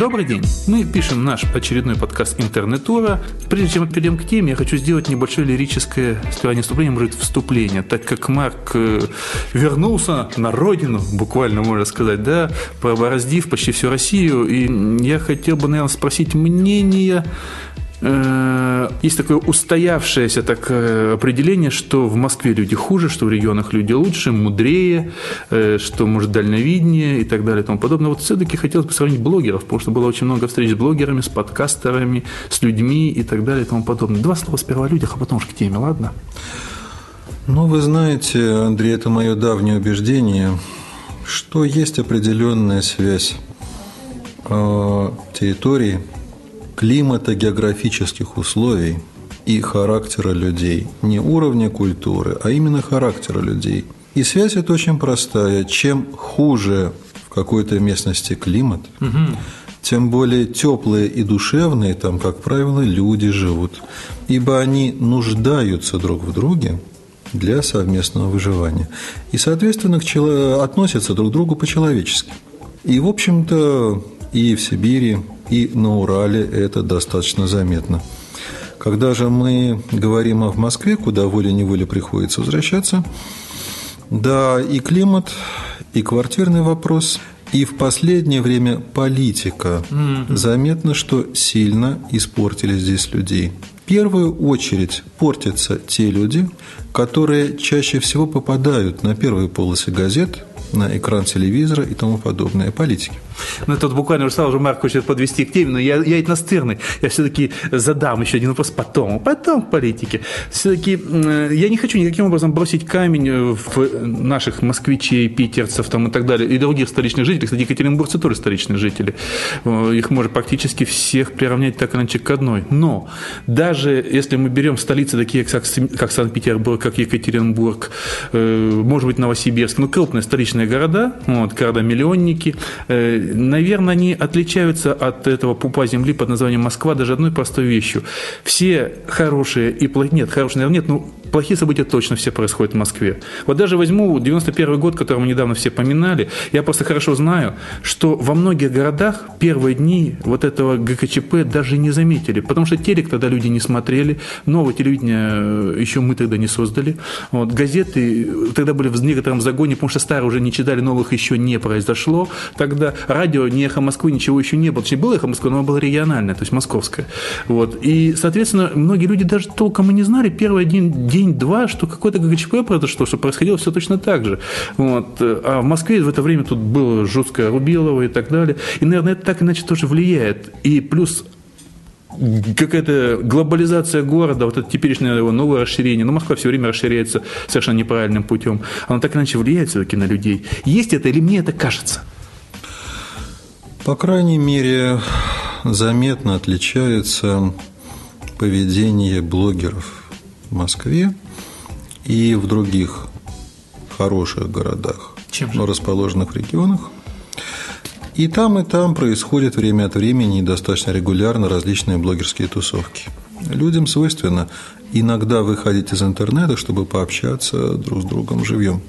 Добрый день. Мы пишем наш очередной подкаст «Интернетура». Прежде чем мы перейдем к теме, я хочу сделать небольшое лирическое, сперва не вступление, может, вступление, так как Марк э, вернулся на родину, буквально можно сказать, да, пораздив почти всю Россию, и я хотел бы, наверное, спросить мнение есть такое устоявшееся так, определение, что в Москве люди хуже, что в регионах люди лучше, мудрее, э, что, может, дальновиднее и так далее и тому подобное. Вот все-таки хотелось бы сравнить блогеров, потому что было очень много встреч с блогерами, с подкастерами, с людьми и так далее и тому подобное. Два слова сперва о людях, а потом уж к теме, ладно? Ну, вы знаете, Андрей, это мое давнее убеждение, что есть определенная связь э, территории – климата, географических условий и характера людей. Не уровня культуры, а именно характера людей. И связь это очень простая. Чем хуже в какой-то местности климат, угу. тем более теплые и душевные там, как правило, люди живут. Ибо они нуждаются друг в друге для совместного выживания. И, соответственно, к чело... относятся друг к другу по-человечески. И, в общем-то, и в Сибири, и на Урале это достаточно заметно. Когда же мы говорим о Москве, куда волей-неволей приходится возвращаться, да, и климат, и квартирный вопрос, и в последнее время политика. Mm-hmm. Заметно, что сильно испортили здесь людей. В первую очередь портятся те люди, которые чаще всего попадают на первые полосы газет, на экран телевизора и тому подобное, политики. Ну, тут буквально уже сразу же Марк хочет подвести к теме, но я, я это настырный. Я все-таки задам еще один вопрос потом, потом к политике. Все-таки я не хочу никаким образом бросить камень в наших москвичей, питерцев там, и так далее, и других столичных жителей. Кстати, екатеринбургцы тоже столичные жители. Их можно практически всех приравнять так иначе к одной. Но даже если мы берем столицы такие, как, как Санкт-Петербург, как Екатеринбург, э, может быть, Новосибирск, ну, крупные столичные города, вот, города-миллионники, э, наверное, они отличаются от этого пупа земли под названием Москва даже одной простой вещью. Все хорошие и плохие, нет, хорошие, наверное, нет, ну, плохие события точно все происходят в Москве. Вот даже возьму 91 год, который мы недавно все поминали, я просто хорошо знаю, что во многих городах первые дни вот этого ГКЧП даже не заметили, потому что телек тогда люди не смотрели, новое телевидение э, еще мы тогда не создали, вот, газеты тогда были в некотором загоне, потому что старые уже не читали, новых еще не произошло, тогда радио, не эхо Москвы, ничего еще не было, точнее было эхо Москвы, но оно было региональное, то есть московское, вот, и, соответственно, многие люди даже толком и не знали. Первый день день-два, что какое-то ГКЧП произошло, что происходило все точно так же. Вот. А в Москве в это время тут было жесткое Рубилово и так далее. И, наверное, это так иначе тоже влияет. И плюс какая-то глобализация города, вот это теперешнее его новое расширение, но Москва все время расширяется совершенно неправильным путем, оно так иначе влияет все-таки на людей. Есть это или мне это кажется? По крайней мере, заметно отличается поведение блогеров в Москве и в других хороших городах, Чем же? расположенных в регионах. И там, и там происходят время от времени и достаточно регулярно различные блогерские тусовки. Людям свойственно иногда выходить из интернета, чтобы пообщаться друг с другом живьем.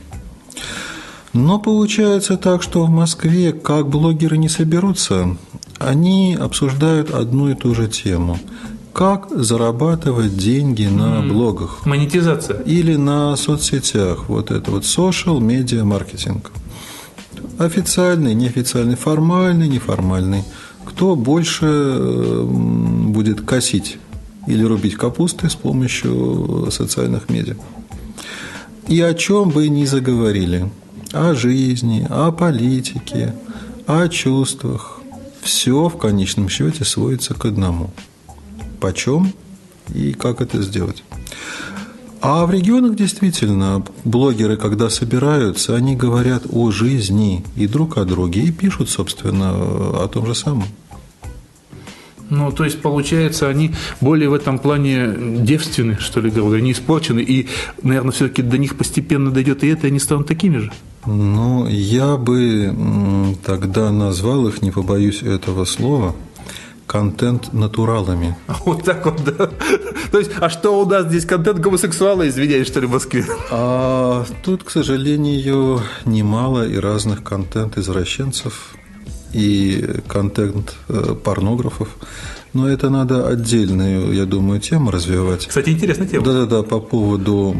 Но получается так, что в Москве, как блогеры не соберутся, они обсуждают одну и ту же тему как зарабатывать деньги на блогах. Монетизация. Или на соцсетях. Вот это вот social media маркетинг. Официальный, неофициальный, формальный, неформальный. Кто больше будет косить или рубить капусты с помощью социальных медиа. И о чем бы ни заговорили. О жизни, о политике, о чувствах. Все в конечном счете сводится к одному – почем и как это сделать. А в регионах действительно блогеры, когда собираются, они говорят о жизни и друг о друге, и пишут, собственно, о том же самом. Ну, то есть, получается, они более в этом плане девственны, что ли, говоря, не испорчены, и, наверное, все-таки до них постепенно дойдет и это, и они станут такими же. Ну, я бы тогда назвал их, не побоюсь этого слова, контент натуралами. Вот так вот, да. То есть, а что у нас здесь контент гомосексуала, извиняюсь, что ли, в Москве? А тут, к сожалению, немало и разных контент-извращенцев, и контент э, порнографов. Но это надо отдельную, я думаю, тему развивать. Кстати, интересная тема. Да-да-да, по поводу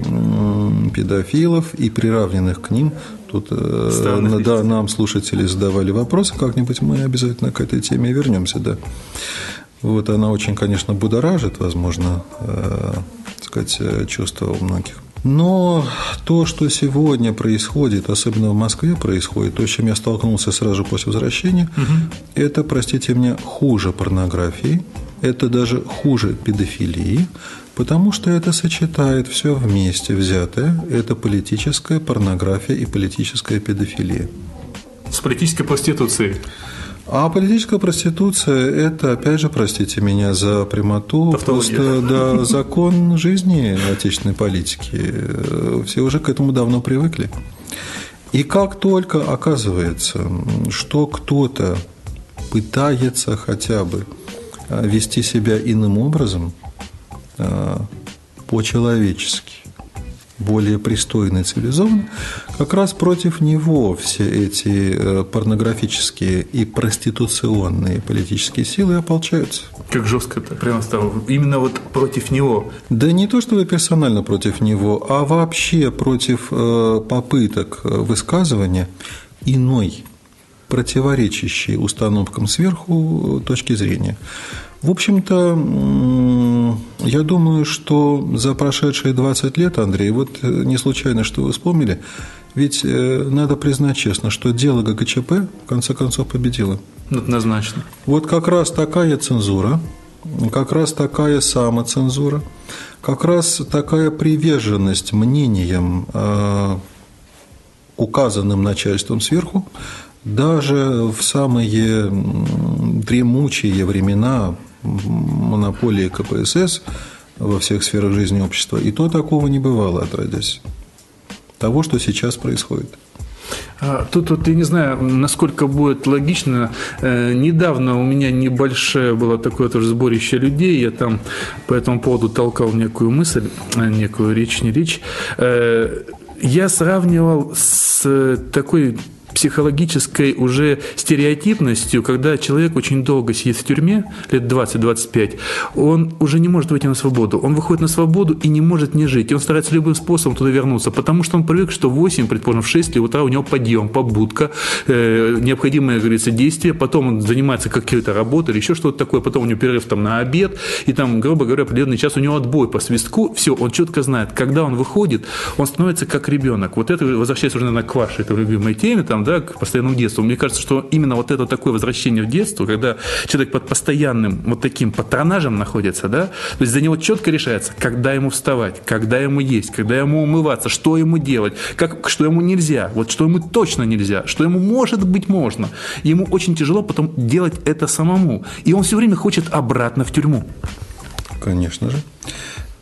педофилов и приравненных к ним. Тут Странных да, нам слушатели задавали вопросы, как-нибудь мы обязательно к этой теме вернемся, да. Вот она очень, конечно, будоражит, возможно, э, сказать, чувства у многих. Но то, что сегодня происходит, особенно в Москве происходит, то, с чем я столкнулся сразу после возвращения, угу. это, простите меня, хуже порнографии, это даже хуже педофилии, потому что это сочетает все вместе взятое, это политическая порнография и политическая педофилия. С политической проституцией. А политическая проституция – это, опять же, простите меня за прямоту, Тавтология. просто да, закон жизни отечественной политики. Все уже к этому давно привыкли. И как только оказывается, что кто-то пытается хотя бы а, вести себя иным образом, по-человечески, более пристойный, цивилизованный, как раз против него все эти э, порнографические и проституционные политические силы ополчаются. Как жестко это прямо стало. Именно вот против него. Да не то, чтобы персонально против него, а вообще против э, попыток э, высказывания иной, противоречащей установкам сверху точки зрения. В общем-то, я думаю, что за прошедшие 20 лет, Андрей, вот э, не случайно, что вы вспомнили, ведь э, надо признать честно, что дело ГКЧП в конце концов победило. Однозначно. Вот как раз такая цензура, как раз такая самоцензура, как раз такая приверженность мнениям, э, указанным начальством сверху, даже в самые дремучие времена монополии КПСС во всех сферах жизни общества. И то такого не бывало, отродясь. Того, что сейчас происходит. А, тут вот я не знаю, насколько будет логично. Э, недавно у меня небольшое было такое тоже сборище людей. Я там по этому поводу толкал некую мысль, э, некую речь, не речь. Э, я сравнивал с такой психологической уже стереотипностью, когда человек очень долго сидит в тюрьме, лет 20-25, он уже не может выйти на свободу. Он выходит на свободу и не может не жить. И он старается любым способом туда вернуться, потому что он привык, что в 8, предположим, в 6 утра у него подъем, побудка, э, необходимое, говорится, действие, потом он занимается какой-то работой или еще что-то такое, потом у него перерыв там на обед, и там, грубо говоря, определенный час у него отбой по свистку, все, он четко знает, когда он выходит, он становится как ребенок. Вот это, возвращаясь уже, наверное, к вашей этой любимой теме, там, да, к постоянному детству. Мне кажется, что именно вот это такое возвращение в детство, когда человек под постоянным вот таким патронажем находится, да, то есть за него четко решается, когда ему вставать, когда ему есть, когда ему умываться, что ему делать, как, что ему нельзя, вот что ему точно нельзя, что ему может быть можно. Ему очень тяжело потом делать это самому. И он все время хочет обратно в тюрьму. Конечно же.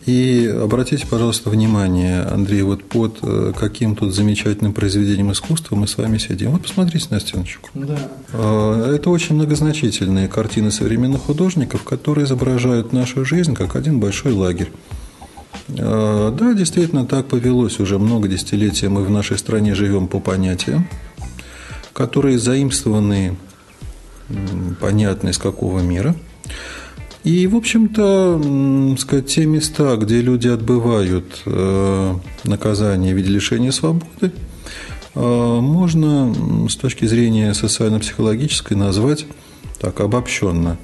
И обратите, пожалуйста, внимание, Андрей, вот под э, каким тут замечательным произведением искусства мы с вами сидим. Вот посмотрите на стеночку. Да. А, это очень многозначительные картины современных художников, которые изображают нашу жизнь как один большой лагерь. А, да, действительно, так повелось уже много десятилетий. Мы в нашей стране живем по понятиям, которые заимствованы, понятно, из какого мира – и, в общем-то, сказать, те места, где люди отбывают э, наказание в виде лишения свободы, э, можно с точки зрения социально-психологической назвать так обобщенно,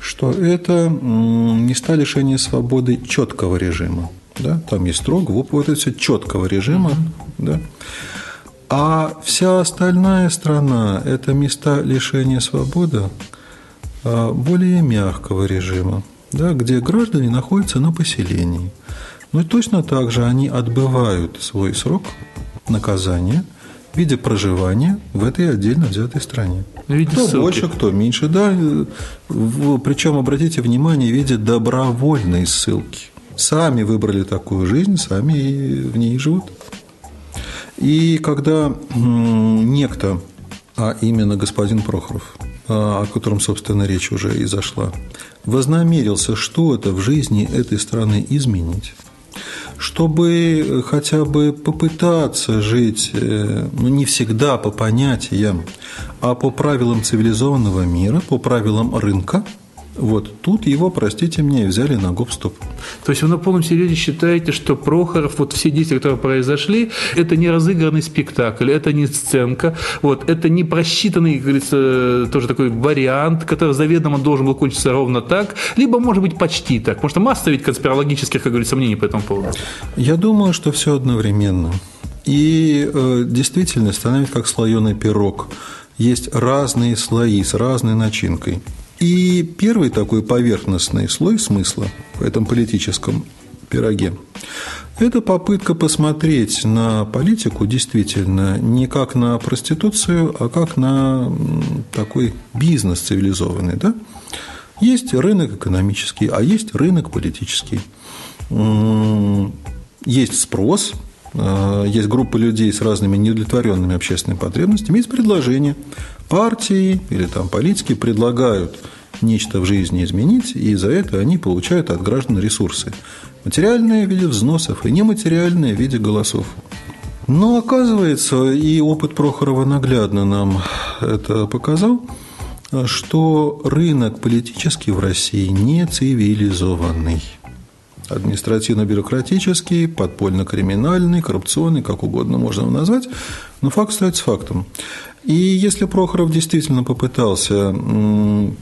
что это места лишения свободы четкого режима. Да? Там есть строго, вот это все четкого режима. Да? А вся остальная страна – это места лишения свободы, более мягкого режима, да, где граждане находятся на поселении. Но точно так же они отбывают свой срок наказания в виде проживания в этой отдельно взятой стране. Виде кто ссылки. больше, кто меньше. Да, причем, обратите внимание, в виде добровольной ссылки. Сами выбрали такую жизнь, сами в ней живут. И когда некто, а именно господин Прохоров, о котором, собственно, речь уже и зашла, вознамерился что-то в жизни этой страны изменить, чтобы хотя бы попытаться жить, э, ну, не всегда по понятиям, а по правилам цивилизованного мира, по правилам рынка – вот тут его, простите мне, взяли на гоп-стоп. То есть вы на полном серьезе считаете, что Прохоров, вот все действия, которые произошли, это не разыгранный спектакль, это не сценка, вот, это не просчитанный, как говорится, тоже такой вариант, который заведомо должен был кончиться ровно так, либо, может быть, почти так. Потому что масса ведь конспирологических, как говорится, мнений по этому поводу. Я думаю, что все одновременно. И э, действительно становится как слоеный пирог. Есть разные слои с разной начинкой. И первый такой поверхностный слой смысла в этом политическом пироге – это попытка посмотреть на политику действительно не как на проституцию, а как на такой бизнес цивилизованный. Да? Есть рынок экономический, а есть рынок политический. Есть спрос, а, есть группа людей с разными неудовлетворенными общественными потребностями, есть предложение. Партии или там политики предлагают нечто в жизни изменить, и за это они получают от граждан ресурсы. Материальные в виде взносов и нематериальные в виде голосов. Но оказывается, и опыт Прохорова наглядно нам это показал, что рынок политический в России не цивилизованный административно-бюрократический, подпольно-криминальный, коррупционный, как угодно можно его назвать, но факт остается фактом. И если Прохоров действительно попытался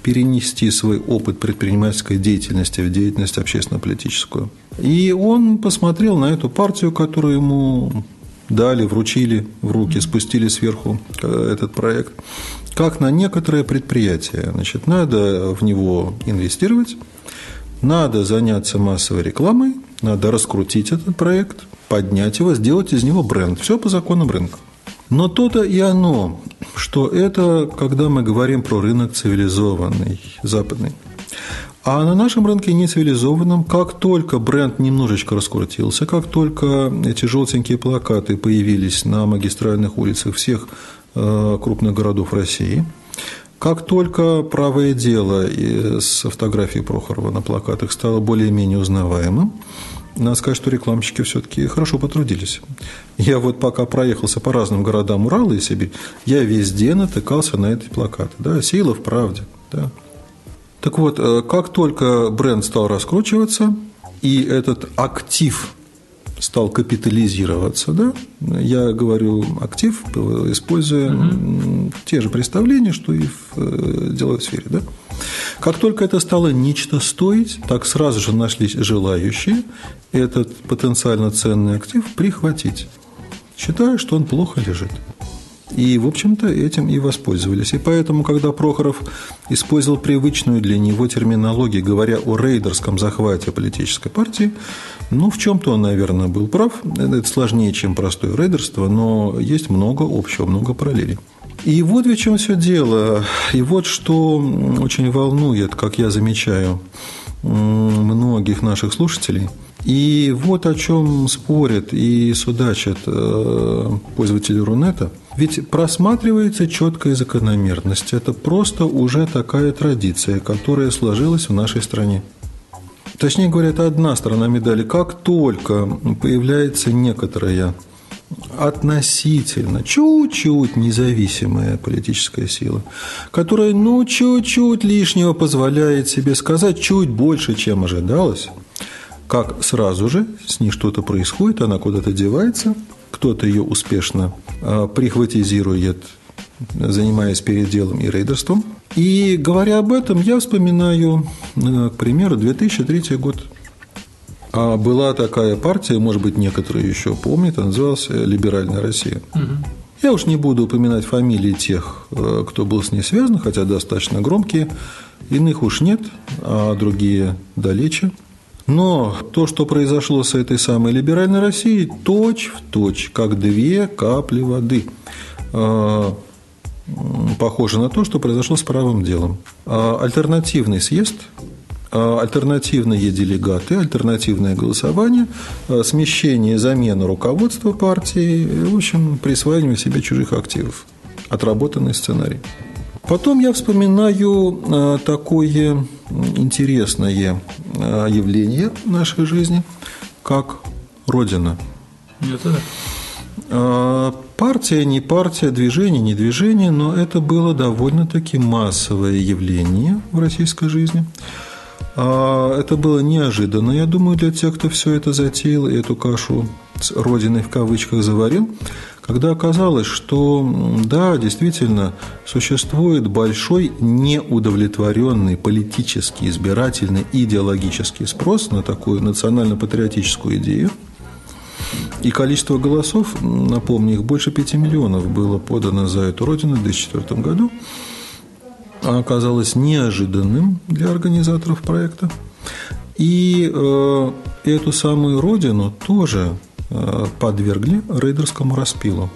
перенести свой опыт предпринимательской деятельности в деятельность общественно-политическую, и он посмотрел на эту партию, которую ему дали, вручили в руки, спустили сверху э, этот проект, как на некоторое предприятие. Значит, надо в него инвестировать, надо заняться массовой рекламой, надо раскрутить этот проект, поднять его, сделать из него бренд. Все по законам рынка. Но то-то и оно, что это, когда мы говорим про рынок цивилизованный, западный. А на нашем рынке нецивилизованном, как только бренд немножечко раскрутился, как только эти желтенькие плакаты появились на магистральных улицах всех э, крупных городов России – как только правое дело с фотографией Прохорова на плакатах стало более-менее узнаваемым, надо сказать, что рекламщики все-таки хорошо потрудились. Я вот пока проехался по разным городам Урала и Сибирь, я везде натыкался на эти плакаты. Да, сила в правде. Да. Так вот, э, как только бренд стал раскручиваться, и этот актив стал капитализироваться, да, я говорю актив, используя угу. те же представления, что и в э, деловой сфере, да. Как только это стало нечто стоить, так сразу же нашлись желающие этот потенциально ценный актив прихватить, считая, что он плохо лежит. И, в общем-то, этим и воспользовались. И поэтому, когда Прохоров использовал привычную для него терминологию, говоря о рейдерском захвате политической партии, ну, в чем-то он, наверное, был прав. Это сложнее, чем простое рейдерство, но есть много общего, много параллелей. И вот в чем все дело. И вот что очень волнует, как я замечаю, многих наших слушателей – и вот о чем спорят и судачат э, пользователи Рунета. Ведь просматривается четкая закономерность. Это просто уже такая традиция, которая сложилась в нашей стране. Точнее говоря, это одна сторона медали. Как только появляется некоторая относительно, чуть-чуть независимая политическая сила, которая, ну, чуть-чуть лишнего позволяет себе сказать чуть больше, чем ожидалось – как сразу же с ней что-то происходит, она куда-то девается, кто-то ее успешно а, прихватизирует, занимаясь переделом и рейдерством. И говоря об этом, я вспоминаю, э, к примеру, 2003 год. А была такая партия, может быть, некоторые еще помнят, она называлась «Либеральная Россия». Угу. Я уж не буду упоминать фамилии тех, э, кто был с ней связан, хотя достаточно громкие. Иных уж нет, а другие далече. Но то, что произошло с этой самой либеральной Россией, точь в точь, как две капли воды. А, похоже на то, что произошло с правым делом. А, альтернативный съезд а, альтернативные делегаты, альтернативное голосование, смещение, замена руководства партии, в общем, присваивание себе чужих активов. Отработанный сценарий. Потом я вспоминаю э, такое интересное э, явление в нашей жизни, как Родина. Это да. А, партия, не партия, движение, не движение, но это было довольно-таки массовое явление в российской жизни. А, это было неожиданно, я думаю, для тех, кто все это затеял и эту кашу с родиной в кавычках заварил, когда оказалось, что да, действительно, существует большой неудовлетворенный политический, избирательный, идеологический спрос на такую национально-патриотическую идею – и количество голосов, напомню, их больше 5 миллионов было подано за эту родину в 2004 году, оказалось неожиданным для организаторов проекта. И э, эту самую родину тоже э, подвергли рейдерскому распилу.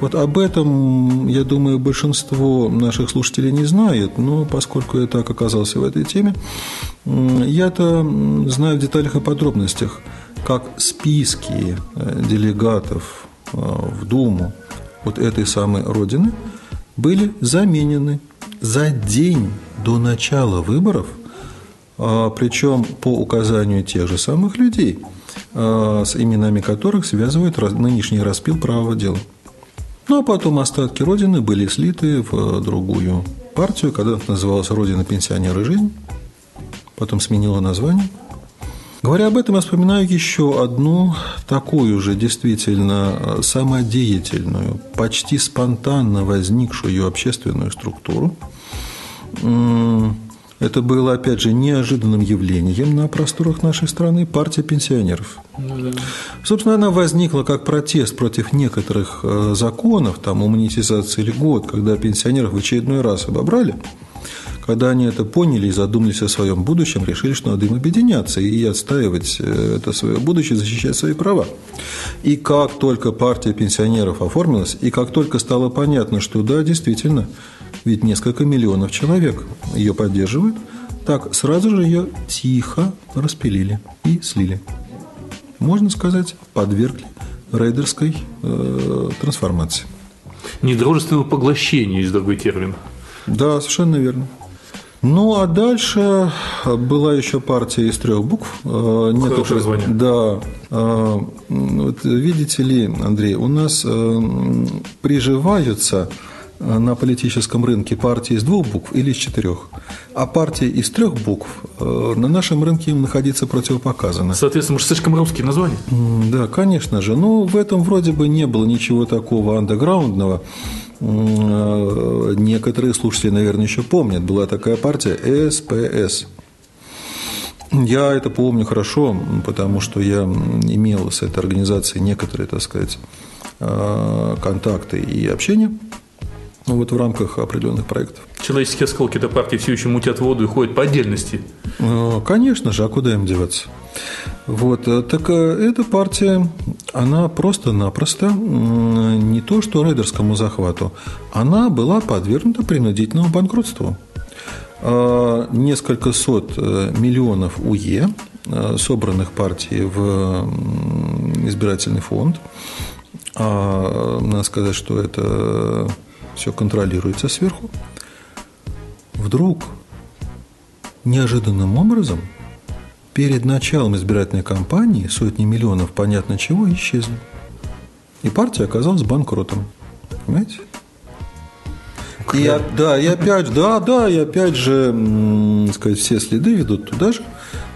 Вот об этом, я думаю, большинство наших слушателей не знает, но поскольку я так оказался в этой теме, я-то знаю в деталях и подробностях – как списки э, делегатов э, в Думу вот этой самой Родины были заменены за день до начала выборов, а, причем по указанию тех же самых людей, а, с именами которых связывают нынешний распил правого дела. Ну а потом остатки Родины были слиты в другую партию, когда называлась Родина пенсионеры жизнь, потом сменила название – Говоря об этом, я вспоминаю еще одну такую же действительно самодеятельную, почти спонтанно возникшую общественную структуру. Это было, опять же, неожиданным явлением на просторах нашей страны – партия пенсионеров. Ну, да. Собственно, она возникла как протест против некоторых э, законов, там, о монетизации льгот, когда пенсионеров в очередной раз обобрали – когда они это поняли и задумались о своем будущем, решили, что надо им объединяться и отстаивать э, это свое будущее, защищать свои права. И как только партия пенсионеров оформилась, и как только стало понятно, что да, действительно, ведь несколько миллионов человек ее поддерживают, так сразу же ее тихо распилили и слили. Можно сказать, подвергли рейдерской э, трансформации. Недружественного поглощения есть другой термин. Да, совершенно верно. Ну, а дальше была еще партия из трех букв. Э, Нет название. Да. Э, вот видите ли, Андрей, у нас э, приживаются на политическом рынке партии из двух букв или из четырех. А партия из трех букв на нашем рынке им находиться противопоказано. Соответственно, может, слишком русские названия? Да, конечно же. Но в этом вроде бы не было ничего такого андеграундного. Э, некоторые слушатели, наверное, еще помнят, была такая партия СПС. Я это помню хорошо, потому что я имел с этой организацией некоторые, так сказать, э, контакты и общение вот в рамках определенных проектов. Человеческие осколки этой партии все еще мутят воду и ходят по отдельности. Э, конечно же, а куда им деваться? Вот, э, так э, эта партия, она просто-напросто не то что рейдерскому захвату, она была подвергнута принудительному банкротству. Несколько сот миллионов УЕ, собранных партией в избирательный фонд. А, надо сказать, что это все контролируется сверху. Вдруг неожиданным образом – перед началом избирательной кампании сотни миллионов понятно чего исчезли. И партия оказалась банкротом. Понимаете? И, да, и опять, да, да, и опять же, сказать, все следы ведут туда же,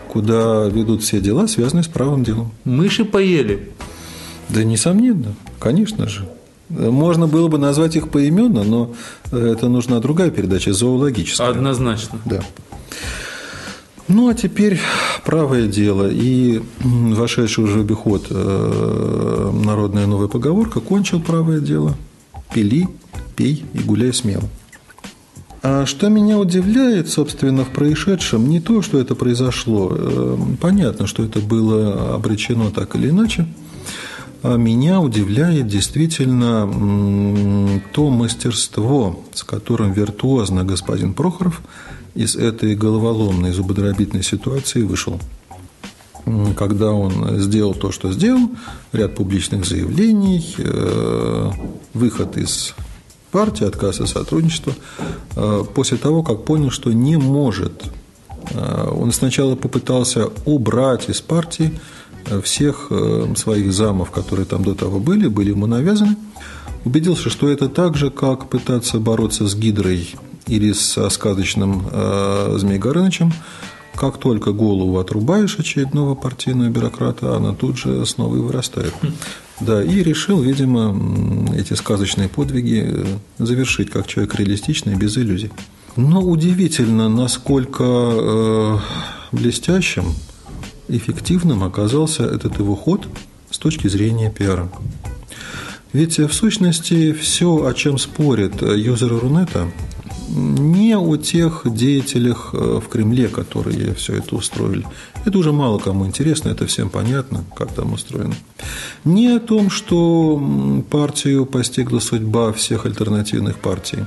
куда ведут все дела, связанные с правым делом. Мыши поели. Да, несомненно, конечно же. Можно было бы назвать их поименно, но это нужна другая передача, зоологическая. Однозначно. Да. Ну, а теперь правое дело. И вошедший уже в обиход э, народная новая поговорка кончил правое дело. Пили, пей и гуляй смело. А что меня удивляет, собственно, в происшедшем, не то, что это произошло, э, понятно, что это было обречено так или иначе, меня удивляет действительно то мастерство, с которым виртуозно господин Прохоров – из этой головоломной зубодробительной ситуации вышел. Когда он сделал то, что сделал, ряд публичных заявлений, э, выход из партии, отказ от сотрудничества, э, после того, как понял, что не может. Э, он сначала попытался убрать из партии всех э, своих замов, которые там до того были, были ему навязаны, убедился, что это так же, как пытаться бороться с Гидрой или со сказочным э, Змей Горынычем, как только голову отрубаешь очередного партийного бюрократа, она тут же снова и вырастает. Да, и решил, видимо, эти сказочные подвиги э, завершить как человек реалистичный, без иллюзий. Но удивительно, насколько э, блестящим, эффективным оказался этот его ход с точки зрения пиара. Ведь в сущности все, о чем спорят юзеры Рунета, не о тех деятелях э, в Кремле, которые все это устроили. Это уже мало кому интересно, это всем понятно, как там устроено. Не о том, что партию постигла судьба всех альтернативных партий.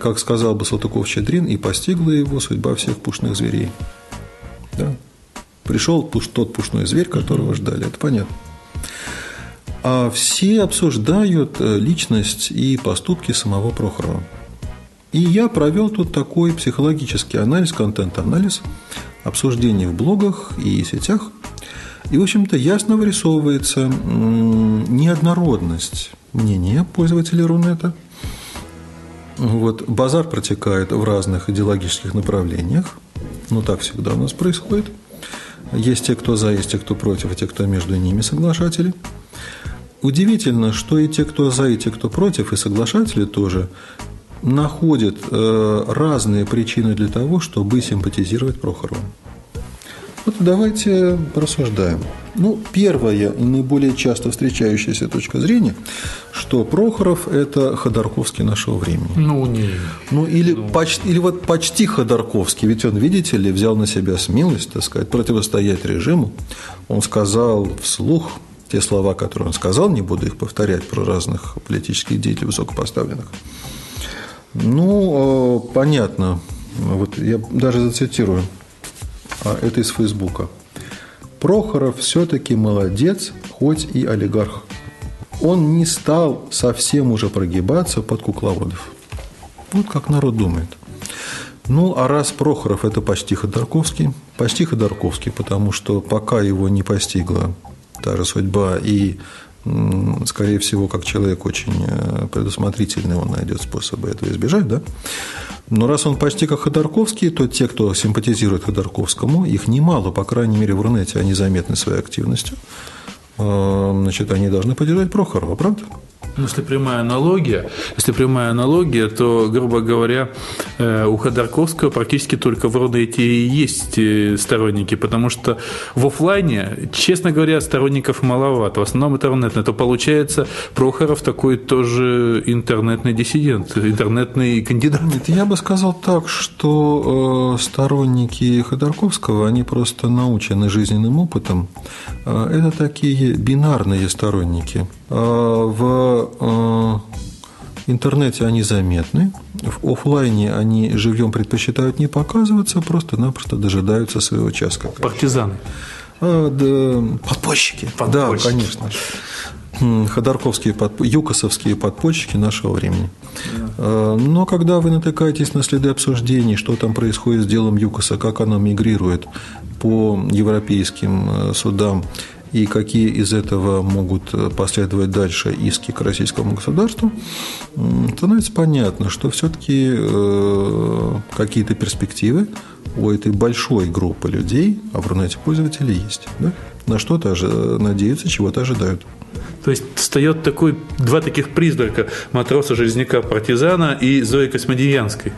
Как сказал бы Салтыков-Щедрин, и постигла его судьба всех пушных зверей. Да. Пришел тот пушной зверь, которого ждали, это понятно. А все обсуждают э, личность и поступки самого Прохорова. И я провел тут такой психологический анализ, контент-анализ, обсуждений в блогах и сетях. И, в общем-то, ясно вырисовывается неоднородность мнения пользователей Рунета. Вот, базар протекает в разных идеологических направлениях. Ну, так всегда у нас происходит. Есть те, кто за, есть те, кто против, и те, кто между ними соглашатели. Удивительно, что и те, кто за, и те, кто против, и соглашатели тоже находит э, разные причины для того, чтобы симпатизировать Прохорову. Вот давайте порассуждаем. Ну, первая и наиболее часто встречающаяся точка зрения, что Прохоров – это Ходорковский нашего времени. Ну, не. Ну, или, ну. Почти, или вот почти Ходорковский, ведь он, видите ли, взял на себя смелость, так сказать, противостоять режиму. Он сказал вслух те слова, которые он сказал, не буду их повторять про разных политических деятелей высокопоставленных – ну, э, понятно. Вот я даже зацитирую. А, это из Фейсбука. Прохоров все-таки молодец, хоть и олигарх. Он не стал совсем уже прогибаться под кукловодов. Вот как народ думает. Ну, а раз Прохоров – это почти Ходорковский, почти Ходорковский, потому что пока его не постигла та же судьба и скорее всего, как человек очень э, предусмотрительный, он найдет способы этого избежать, да? Но раз он почти как Ходорковский, то те, кто симпатизирует Ходорковскому, их немало, по крайней мере, в Рунете они заметны своей активностью, э, значит, они должны поддержать Прохорова, правда? Ну, если прямая аналогия, если прямая аналогия, то, грубо говоря, э, у Ходорковского практически только в Рунете и есть э, сторонники, потому что в офлайне, честно говоря, сторонников маловато. В основном это интернетное. То получается, Прохоров такой тоже интернетный диссидент, интернетный кандидат. Нет, я бы сказал так, что э, сторонники Ходорковского, они просто научены жизненным опытом. Это такие бинарные сторонники – в э, интернете они заметны, в офлайне они живьем предпочитают не показываться, просто-напросто дожидаются своего часа. Партизаны. А, да, подпольщики. подпольщики. Да, конечно. Ходорковские, юкосовские подпольщики нашего времени. Да. Но когда вы натыкаетесь на следы обсуждений, что там происходит с делом Юкоса, как оно мигрирует по европейским судам и какие из этого могут э, последовать дальше иски к российскому государству, становится понятно, что все-таки э, какие-то перспективы у этой большой группы людей, а в Рунете пользователей есть. Да? На что-то надеются, чего-то ожидают. То есть встает такой, два таких призрака – матроса, железняка, партизана и Зои Космодемьянской.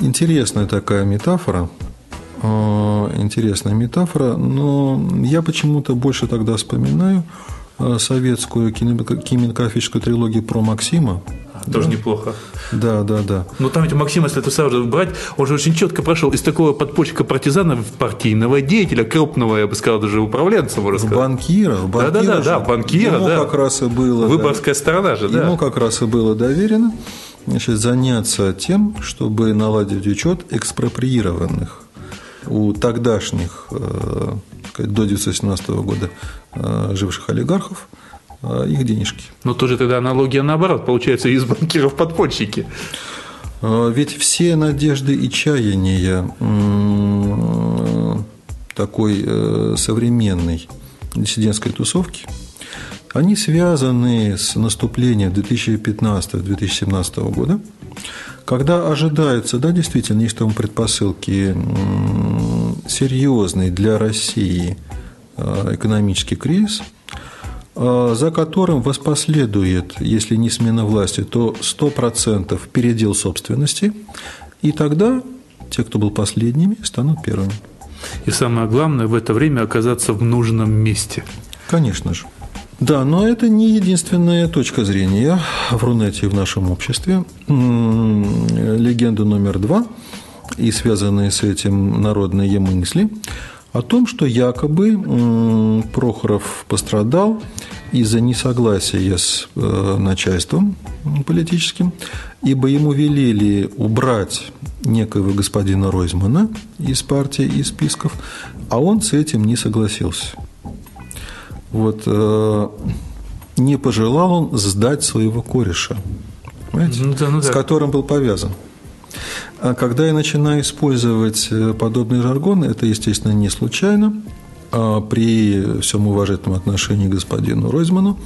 Интересная такая метафора – интересная метафора, но я почему-то больше тогда вспоминаю э, советскую кинематографическую трилогию про Максима. Тоже да? неплохо. Да, да, да. Но там ведь Максима, если это сразу брать, он же очень четко прошел из такого подпольщика-партизана в партийного деятеля, крупного, я бы сказал, даже управленца, можно сказать. Банкира. банкира да, да, да, да, банкира, ему да. как раз и было... Выборгская да, сторона же, да. Ему как раз и было доверено значит, заняться тем, чтобы наладить учет экспроприированных у тогдашних, э, до 1917 года э, живших олигархов э, их денежки. Но тоже тогда аналогия наоборот, получается, из банкиров подпольщики. Ведь все надежды и чаяния такой современной диссидентской тусовки, они связаны с наступлением 2015-2017 года, когда ожидается, да, действительно, есть там предпосылки серьезный для России э, экономический кризис, э, за которым воспоследует, если не смена власти, то 100% передел собственности, и тогда те, кто был последними, станут первыми. И самое главное, в это время оказаться в нужном месте. Конечно же. Да, но это не единственная точка зрения в Рунете в нашем обществе. Легенда номер два и связанные с этим народные мысли о том, что якобы Прохоров пострадал из-за несогласия с э, начальством политическим, ибо ему велели убрать некоего господина Ройзмана из партии, из списков, а он с этим не согласился. Вот э, не пожелал он сдать своего кореша, ну, да, ну, да. с которым был повязан. А когда я начинаю использовать э, подобный жаргон, это, естественно, не случайно. А при всем уважительном отношении к господину Ройзману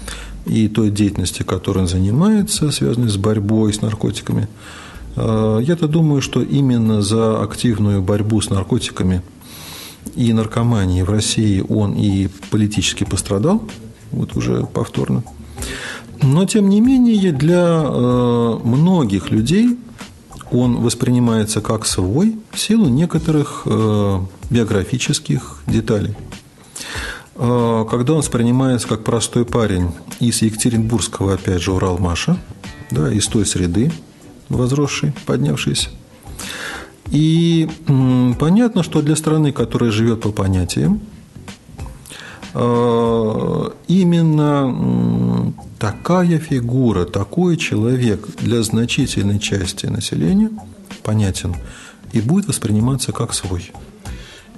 и той деятельности, которой он занимается, связанной с борьбой с наркотиками, э, я-то думаю, что именно за активную борьбу с наркотиками – и наркомании в России он и политически пострадал, вот уже повторно. Но, тем не менее, для э, многих людей он воспринимается как свой в силу некоторых э, биографических деталей. Э, когда он воспринимается как простой парень из Екатеринбургского, опять же, Уралмаша, да, из той среды, возросший, поднявшийся, и понятно, что для страны, которая живет по понятиям, именно такая фигура, такой человек для значительной части населения понятен и будет восприниматься как свой.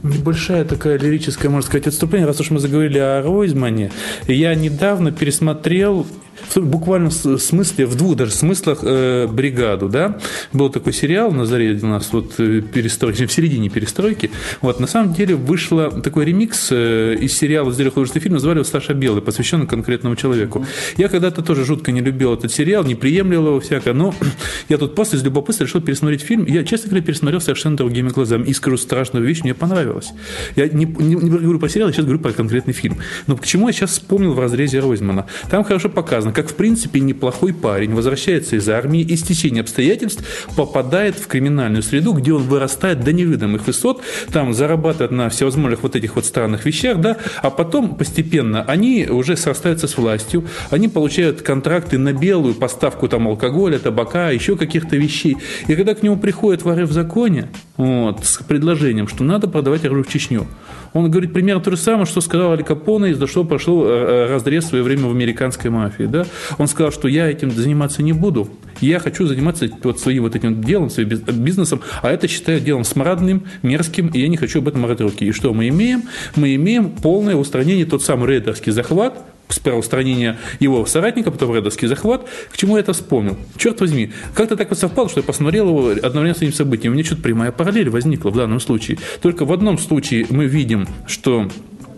Небольшая такая лирическая, можно сказать, отступление, раз уж мы заговорили о Ройзмане. Я недавно пересмотрел в буквальном смысле, в двух даже смыслах э, бригаду, да. Был такой сериал на заре у нас вот э, перестройки, в середине перестройки. Вот на самом деле вышла такой ремикс э, из сериала «Зрелый художественный фильм», назвали его «Саша Белый», посвященный конкретному человеку. Я когда-то тоже жутко не любил этот сериал, не приемлил его всякое, но я тут после из любопытства решил пересмотреть фильм. Я, честно говоря, пересмотрел совершенно другими глазами. И скажу страшную вещь, мне понравилось. Я не, не, не говорю про сериал, я сейчас говорю про конкретный фильм. Но почему я сейчас вспомнил в разрезе Ройзмана? Там хорошо показано, как, в принципе, неплохой парень возвращается из армии и с течением обстоятельств попадает в криминальную среду, где он вырастает до невиданных высот, там зарабатывает на всевозможных вот этих вот странных вещах, да, а потом постепенно они уже срастаются с властью, они получают контракты на белую поставку там алкоголя, табака, еще каких-то вещей. И когда к нему приходят воры в законе вот, с предложением, что надо продавать оружие в Чечню, он говорит примерно то же самое, что сказал Али Капоне, из-за что прошел э, э, разрез в свое время в американской мафии. Да? Он сказал, что я этим заниматься не буду, я хочу заниматься вот своим вот этим делом, своим бизнесом, а это считаю делом смрадным, мерзким, и я не хочу об этом морать руки. И что мы имеем? Мы имеем полное устранение, тот самый рейдерский захват, сперва устранение его соратника, потом рейдерский захват. К чему я это вспомнил? Черт возьми, как-то так вот совпало, что я посмотрел его одновременно с этим событием. У меня что-то прямая параллель возникла в данном случае. Только в одном случае мы видим, что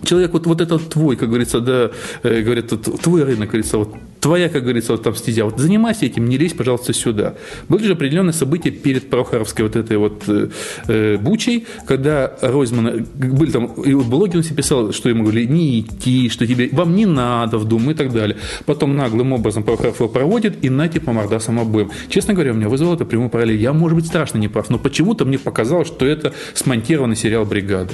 человек вот, вот этот твой, как говорится, да, э, говорят, твой рынок, говорится, вот твоя, как говорится, вот там стезя, вот занимайся этим, не лезь, пожалуйста, сюда. Были же определенные события перед Прохоровской вот этой вот э, э бучей, когда Ройзман, были там, и вот блоги он себе писал, что ему говорили, не идти, что тебе, вам не надо в Думу и так далее. Потом наглым образом Прохоров его проводит, и на типа мордасом обоим. Честно говоря, у меня вызвало это прямую параллель. Я, может быть, страшно не прав, но почему-то мне показалось, что это смонтированный сериал «Бригада».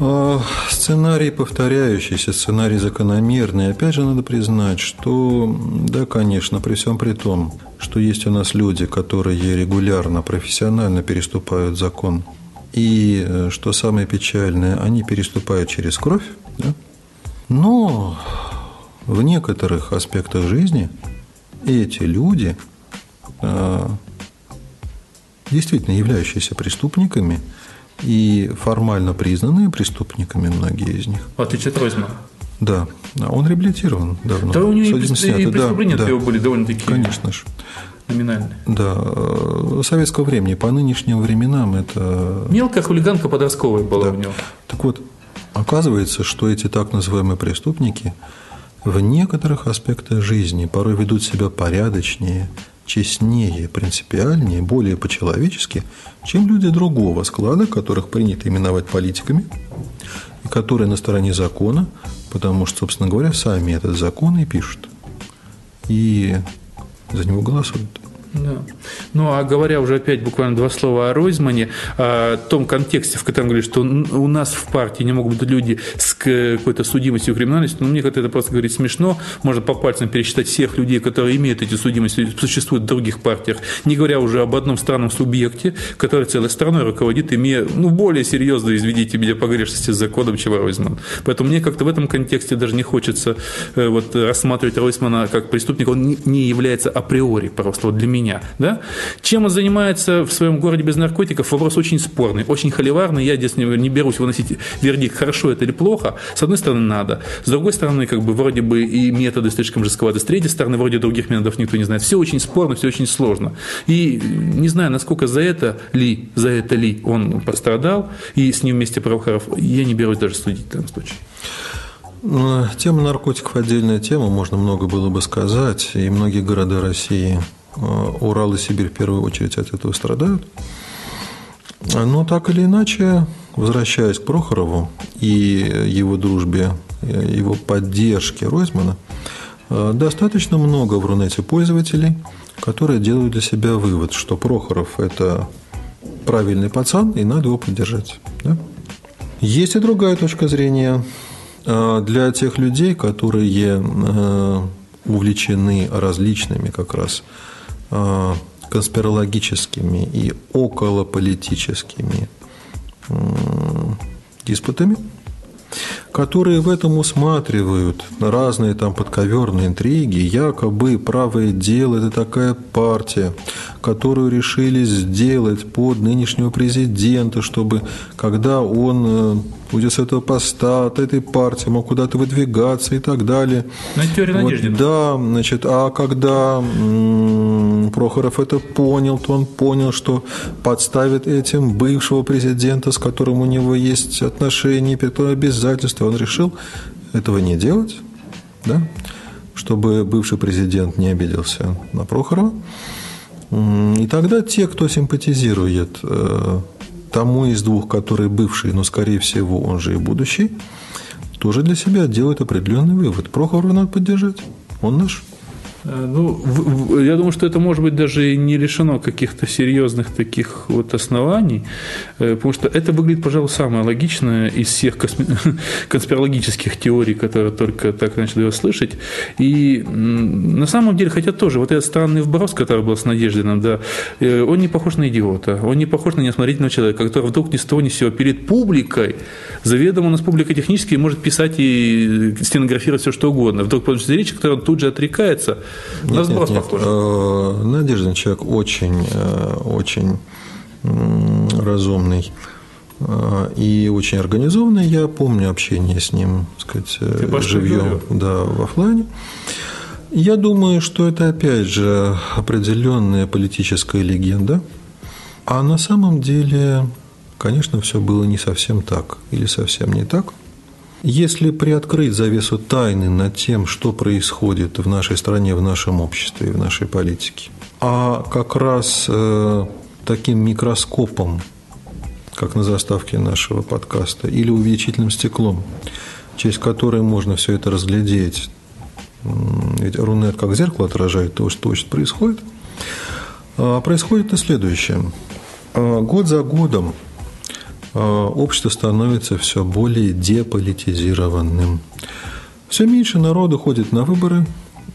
А, сценарий повторяющийся, сценарий закономерный. Опять же, надо признать, что, да, конечно, при всем при том, что есть у нас люди, которые регулярно, профессионально переступают закон, и, э, что самое печальное, они переступают через кровь, да? но в некоторых аспектах жизни эти люди, а, действительно являющиеся преступниками, и формально признанные преступниками многие из них. В отличие от Ройзмана. Да, он реабилитирован давно. Да, у него и, и преступления да, его были довольно-таки. Конечно же. номинальный. Да, э, советского времени. По нынешним временам это... Мелкая хулиганка подростковая была Да. у него. Так вот, оказывается, что эти так называемые преступники в некоторых аспектах жизни порой ведут себя порядочнее, честнее, принципиальнее, более по-человечески, чем люди другого склада, которых принято именовать политиками, и которые на стороне закона, потому что, собственно говоря, сами этот закон и пишут. И за него голосуют. Да. Ну, а говоря уже опять буквально два слова о Ройзмане, о том контексте, в котором говорит, что у нас в партии не могут быть люди с какой-то судимостью и криминальностью, ну, мне как-то это просто говорить смешно. Можно по пальцам пересчитать всех людей, которые имеют эти судимости, существуют в других партиях, не говоря уже об одном странном субъекте, который целой страной руководит, имея, ну, более серьезно, изведите меня, погрешности с законом, чем Ройзман. Поэтому мне как-то в этом контексте даже не хочется э, вот, рассматривать Ройзмана как преступника. Он не является априори просто вот для меня. Да? Чем он занимается в своем городе без наркотиков, вопрос очень спорный, очень холиварный. Я здесь не, не берусь выносить вердикт, хорошо это или плохо. С одной стороны, надо. С другой стороны, как бы вроде бы и методы слишком жестковаты. С третьей стороны, вроде других методов никто не знает. Все очень спорно, все очень сложно. И не знаю, насколько за это ли, за это ли он пострадал, и с ним вместе Прохоров, я не берусь даже судить в данном случае. Ну, Тема наркотиков – отдельная тема, можно много было бы сказать, и многие города России, Урал и Сибирь в первую очередь от этого страдают. Но так или иначе, возвращаясь к Прохорову и его дружбе, э, его поддержке Ройзмана, э, достаточно много в Рунете пользователей, которые делают для себя вывод, что Прохоров – это правильный пацан, и надо его поддержать. Да? Есть и другая точка зрения. Э, Для тех людей, которые э, увлечены различными как раз э, конспирологическими и околополитическими м, диспутами, которые в этом усматривают разные там подковерные интриги, якобы правое дело – это такая партия, которую решили сделать под нынешнего президента, чтобы когда он уйдет с этого поста, от этой партии, мог куда-то выдвигаться и так далее. Ну, это теория Вот, Надеждина. да, значит, а когда м, Прохоров это понял, то он понял, что подставит этим бывшего президента, с которым у него есть отношения, перед обязательства. Он решил этого не делать, да, чтобы бывший президент не обиделся на Прохорова. И тогда те, кто симпатизирует э, тому из двух, который бывший, но, скорее всего, он же и будущий, тоже для себя делают определенный вывод. Прохорова надо поддержать. Он наш. Э, Ну, я думаю, что это может быть даже не лишено каких-то серьезных таких вот оснований, э, потому что это выглядит, пожалуй, самое логичное из всех конспирологических теорий, которые только так довелось слышать. И на самом деле, хотя тоже, вот этот странный вброс, который был с Надеждиным, да, э, он не похож на идиота, он не похож на неосмотрительного человека, который вдруг ни с того ни с сего перед публикой, заведомо у нас публика технически может писать и стенографировать все, что угодно. Вдруг получится речь, которая тут же отрекается, на Нет, сброс нет, нет. похоже. Э, Надеждин человек очень, э, очень разумный э, и очень организованный. Я помню общение с ним, так сказать, Ты живьем да, в офлайне. Я думаю, что это опять же определенная политическая легенда. А на самом деле, конечно, все было не совсем так или совсем не так. Если приоткрыть завесу тайны над тем, что происходит в нашей стране, в нашем обществе в нашей политике, а как раз э, таким микроскопом, как на заставке нашего подкаста, или увеличительным стеклом, через которое можно все это разглядеть, ведь Рунет как зеркало отражает то, что точно происходит, а происходит и следующее. А, Год за годом общество становится все более деполитизированным. Все меньше народу ходит на выборы,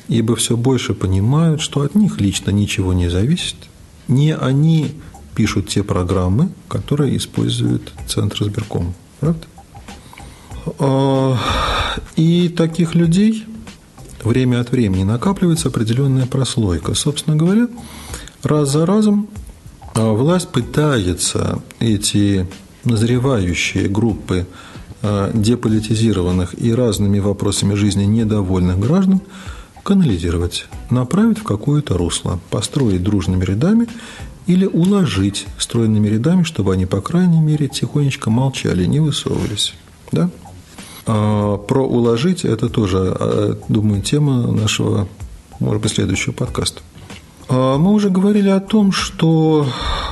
ибо все больше понимают, что от них лично ничего не зависит. Не они пишут те программы, которые использует Центр избирком. Правда? А, И таких людей время от времени накапливается определенная прослойка. Собственно говоря, раз за разом а, власть пытается эти назревающие группы а, деполитизированных и разными вопросами жизни недовольных граждан канализировать, направить в какое-то русло, построить дружными рядами или уложить стройными рядами, чтобы они, по крайней мере, тихонечко молчали, не высовывались. Да? А про уложить – это тоже, а, думаю, тема нашего, может быть, следующего подкаста. А мы уже говорили о том, что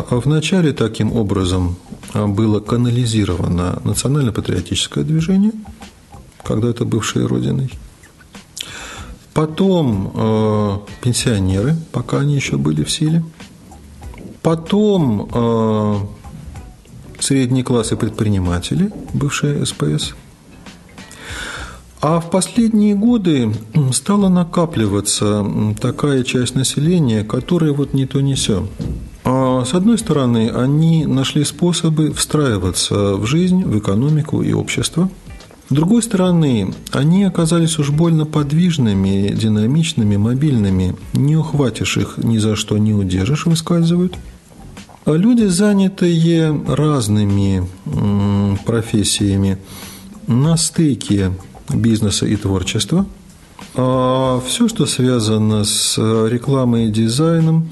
вначале таким образом было канализировано национально-патриотическое движение, когда-то бывшей Родиной. Потом э, пенсионеры, пока они еще были в силе. Потом э, средние классы предприниматели, бывшие СПС. А в последние годы стала накапливаться такая часть населения, которая вот не то не сё. А с одной стороны, они нашли способы встраиваться в жизнь, в экономику и общество. С другой стороны, они оказались уж больно подвижными, динамичными, мобильными. Не ухватишь их ни за что, не удержишь, выскальзывают. А люди, занятые разными профессиями на стыке бизнеса и творчества. А все, что связано с рекламой и дизайном,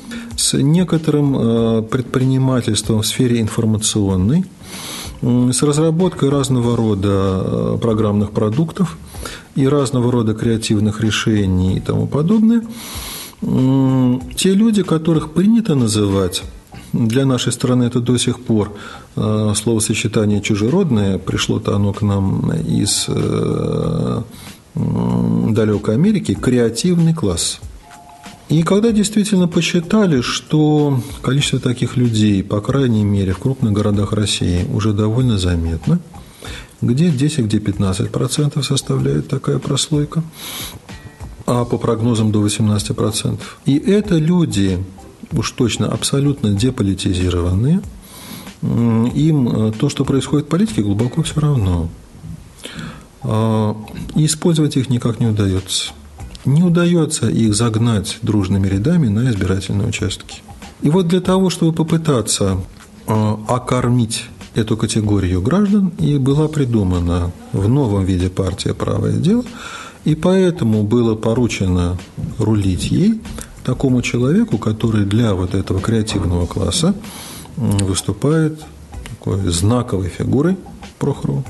с некоторым э, предпринимательством в сфере информационной, с разработкой разного рода э, программных продуктов и разного рода креативных решений и тому подобное, те люди, которых принято называть для нашей страны это до сих пор э, словосочетание чужеродное, пришло-то оно к нам из далекой Америки, креативный класс. И когда действительно посчитали, что количество таких людей, по крайней мере, в крупных городах России уже довольно заметно, где 10, где 15% составляет такая прослойка, а по прогнозам до 18%. И это люди, уж точно абсолютно деполитизированные, им э, то, что происходит в политике, глубоко все равно. А, и использовать их никак не удается. Не удается их загнать дружными рядами на избирательные участки. И вот для того, чтобы попытаться а, окормить эту категорию граждан, и была придумана в новом виде партия «Правое дело», и поэтому было поручено рулить ей такому человеку, который для вот этого креативного класса выступает такой знаковой фигурой Прохорову.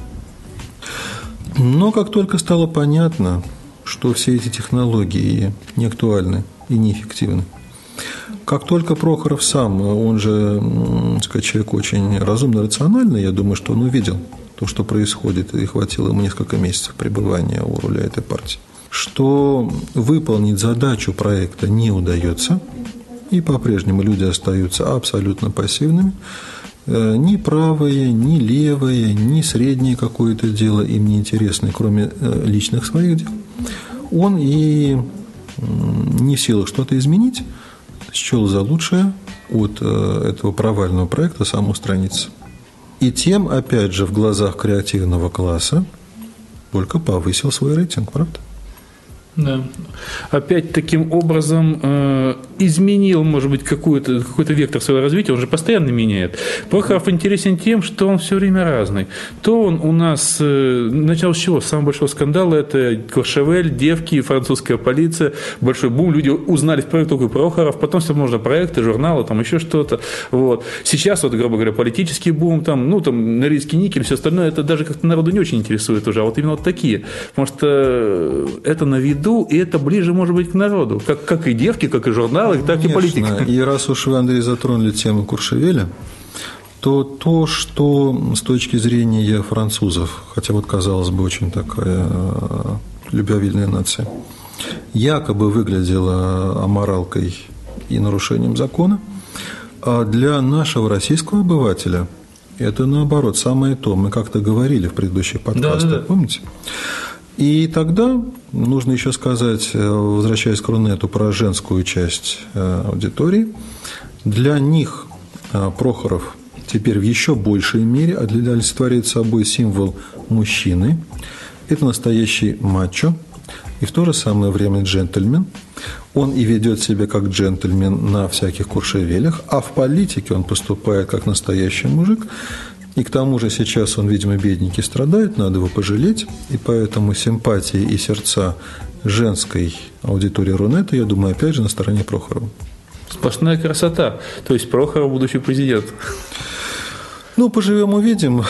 Но как только стало понятно, что все эти технологии не актуальны и неэффективны, как только Прохоров сам, он же, сказать, человек очень разумно рациональный, я думаю, что он увидел то, что происходит, и хватило ему несколько месяцев пребывания у руля этой партии. Что выполнить задачу проекта не удается, и по-прежнему люди остаются абсолютно пассивными, ни правое, ни левое, ни среднее какое-то дело им не интересно, кроме э, личных своих дел, он и не в силах что-то изменить, счел за лучшее от э, этого провального проекта самоустраниться. И тем, опять же, в глазах креативного класса только повысил свой рейтинг, правда? Да. Опять таким образом э, изменил, может быть, какой-то какой вектор своего развития, он же постоянно меняет. Прохоров интересен тем, что он все время разный. То он у нас, э, начал с чего? Самого большого скандала это Куршевель, девки, французская полиция, большой бум, люди узнали про такой Прохоров, потом все можно проекты, журналы, там еще что-то. Вот. Сейчас, вот, грубо говоря, политический бум, там, ну, там, Норильский никель, все остальное, это даже как-то народу не очень интересует уже, а вот именно вот такие. Потому что э, это на виду виду, и это ближе, может быть, к народу, как, как и девки, как и журналы, так Конечно. и политика. И раз уж вы, Андрей, затронули тему Куршевеля, то то, что с точки зрения французов, хотя вот казалось бы очень такая э, любвеобильная нация, якобы выглядела аморалкой и нарушением закона, а для нашего российского обывателя это наоборот самое то. Мы как-то говорили в предыдущих подкастах, да, да, да. помните? И тогда нужно еще сказать, э, возвращаясь к Рунету, про женскую часть э, аудитории. Для них э, Прохоров теперь в еще большей мере олицетворяет собой символ мужчины. Это настоящий мачо, и в то же самое время джентльмен. Он и ведет себя как джентльмен на всяких куршевелях, а в политике он поступает как настоящий мужик. И к тому же сейчас он, видимо, бедненький страдает, надо его пожалеть. И поэтому симпатии и сердца женской аудитории Рунета, я думаю, опять же, на стороне Прохорова. Сплошная красота. То есть Прохоров будущий президент. Ну, поживем увидим.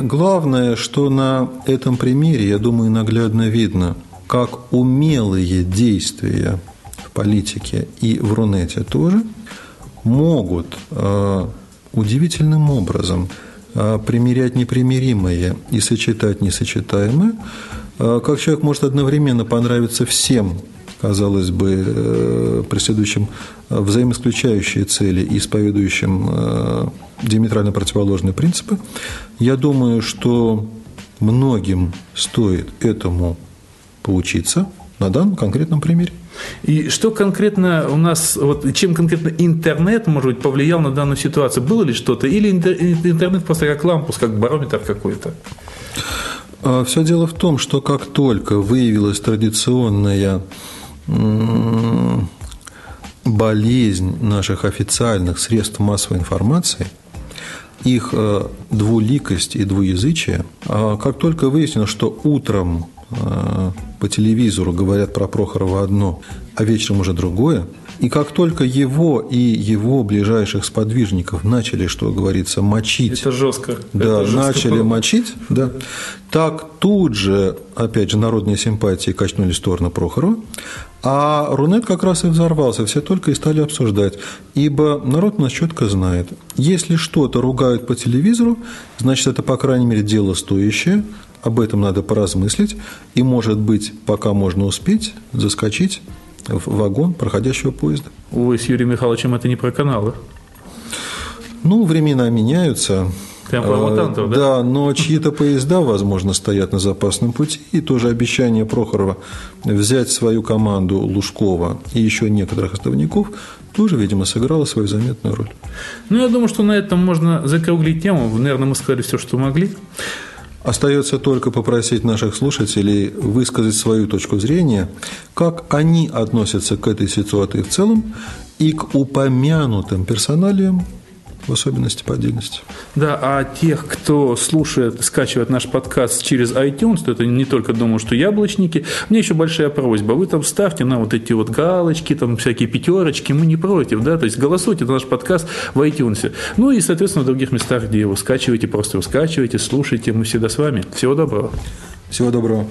Главное, что на этом примере, я думаю, наглядно видно, как умелые действия в политике и в Рунете тоже могут э, удивительным образом примерять непримиримое и сочетать несочетаемое, э, как человек может одновременно понравиться всем казалось бы, э, преследующим взаимоисключающие цели и исповедующим диаметрально противоположные принципы, я думаю, что многим стоит этому поучиться на данном конкретном примере. И что конкретно у нас, вот чем конкретно интернет, может быть, повлиял на данную ситуацию? Было ли что-то? Или интернет просто как лампус, как барометр какой-то? А, Все дело в том, что как только выявилась традиционная болезнь наших официальных средств массовой информации, их э, двуликость и двуязычие, а как только выяснилось, что утром по телевизору говорят про Прохорова одно, а вечером уже другое, и как только его и его ближайших сподвижников начали, что говорится, мочить. Это жестко. Да, это жестко начали было. мочить, да. Так тут же, опять же, народные симпатии качнули в сторону Прохорова, а Рунет как раз и взорвался, все только и стали обсуждать. Ибо народ нас четко знает. Если что-то ругают по телевизору, значит, это, по крайней мере, дело стоящее, об этом надо поразмыслить, и, может быть, пока можно успеть, заскочить в вагон проходящего поезда. Ой, с Юрием Михайловичем это не про каналы. Ну, времена меняются. Темпомутантов, да? Да, но чьи-то поезда, возможно, стоят на запасном пути, и тоже обещание Прохорова взять свою команду Лужкова и еще некоторых оставников тоже, видимо, сыграло свою заметную роль. Ну, я думаю, что на этом можно закруглить тему. Наверное, мы сказали все, что могли. Остается только попросить наших слушателей высказать свою точку зрения, как они относятся к этой ситуации в целом и к упомянутым персоналиям в особенности по отдельности. Да, а тех, кто слушает, скачивает наш подкаст через iTunes, то это не только думаю, что яблочники, мне еще большая просьба, вы там ставьте на вот эти вот галочки, там всякие пятерочки, мы не против, да, то есть голосуйте на наш подкаст в iTunes. Ну и, соответственно, в других местах, где его скачиваете, просто его скачивайте, слушайте, мы всегда с вами. Всего доброго. Всего доброго.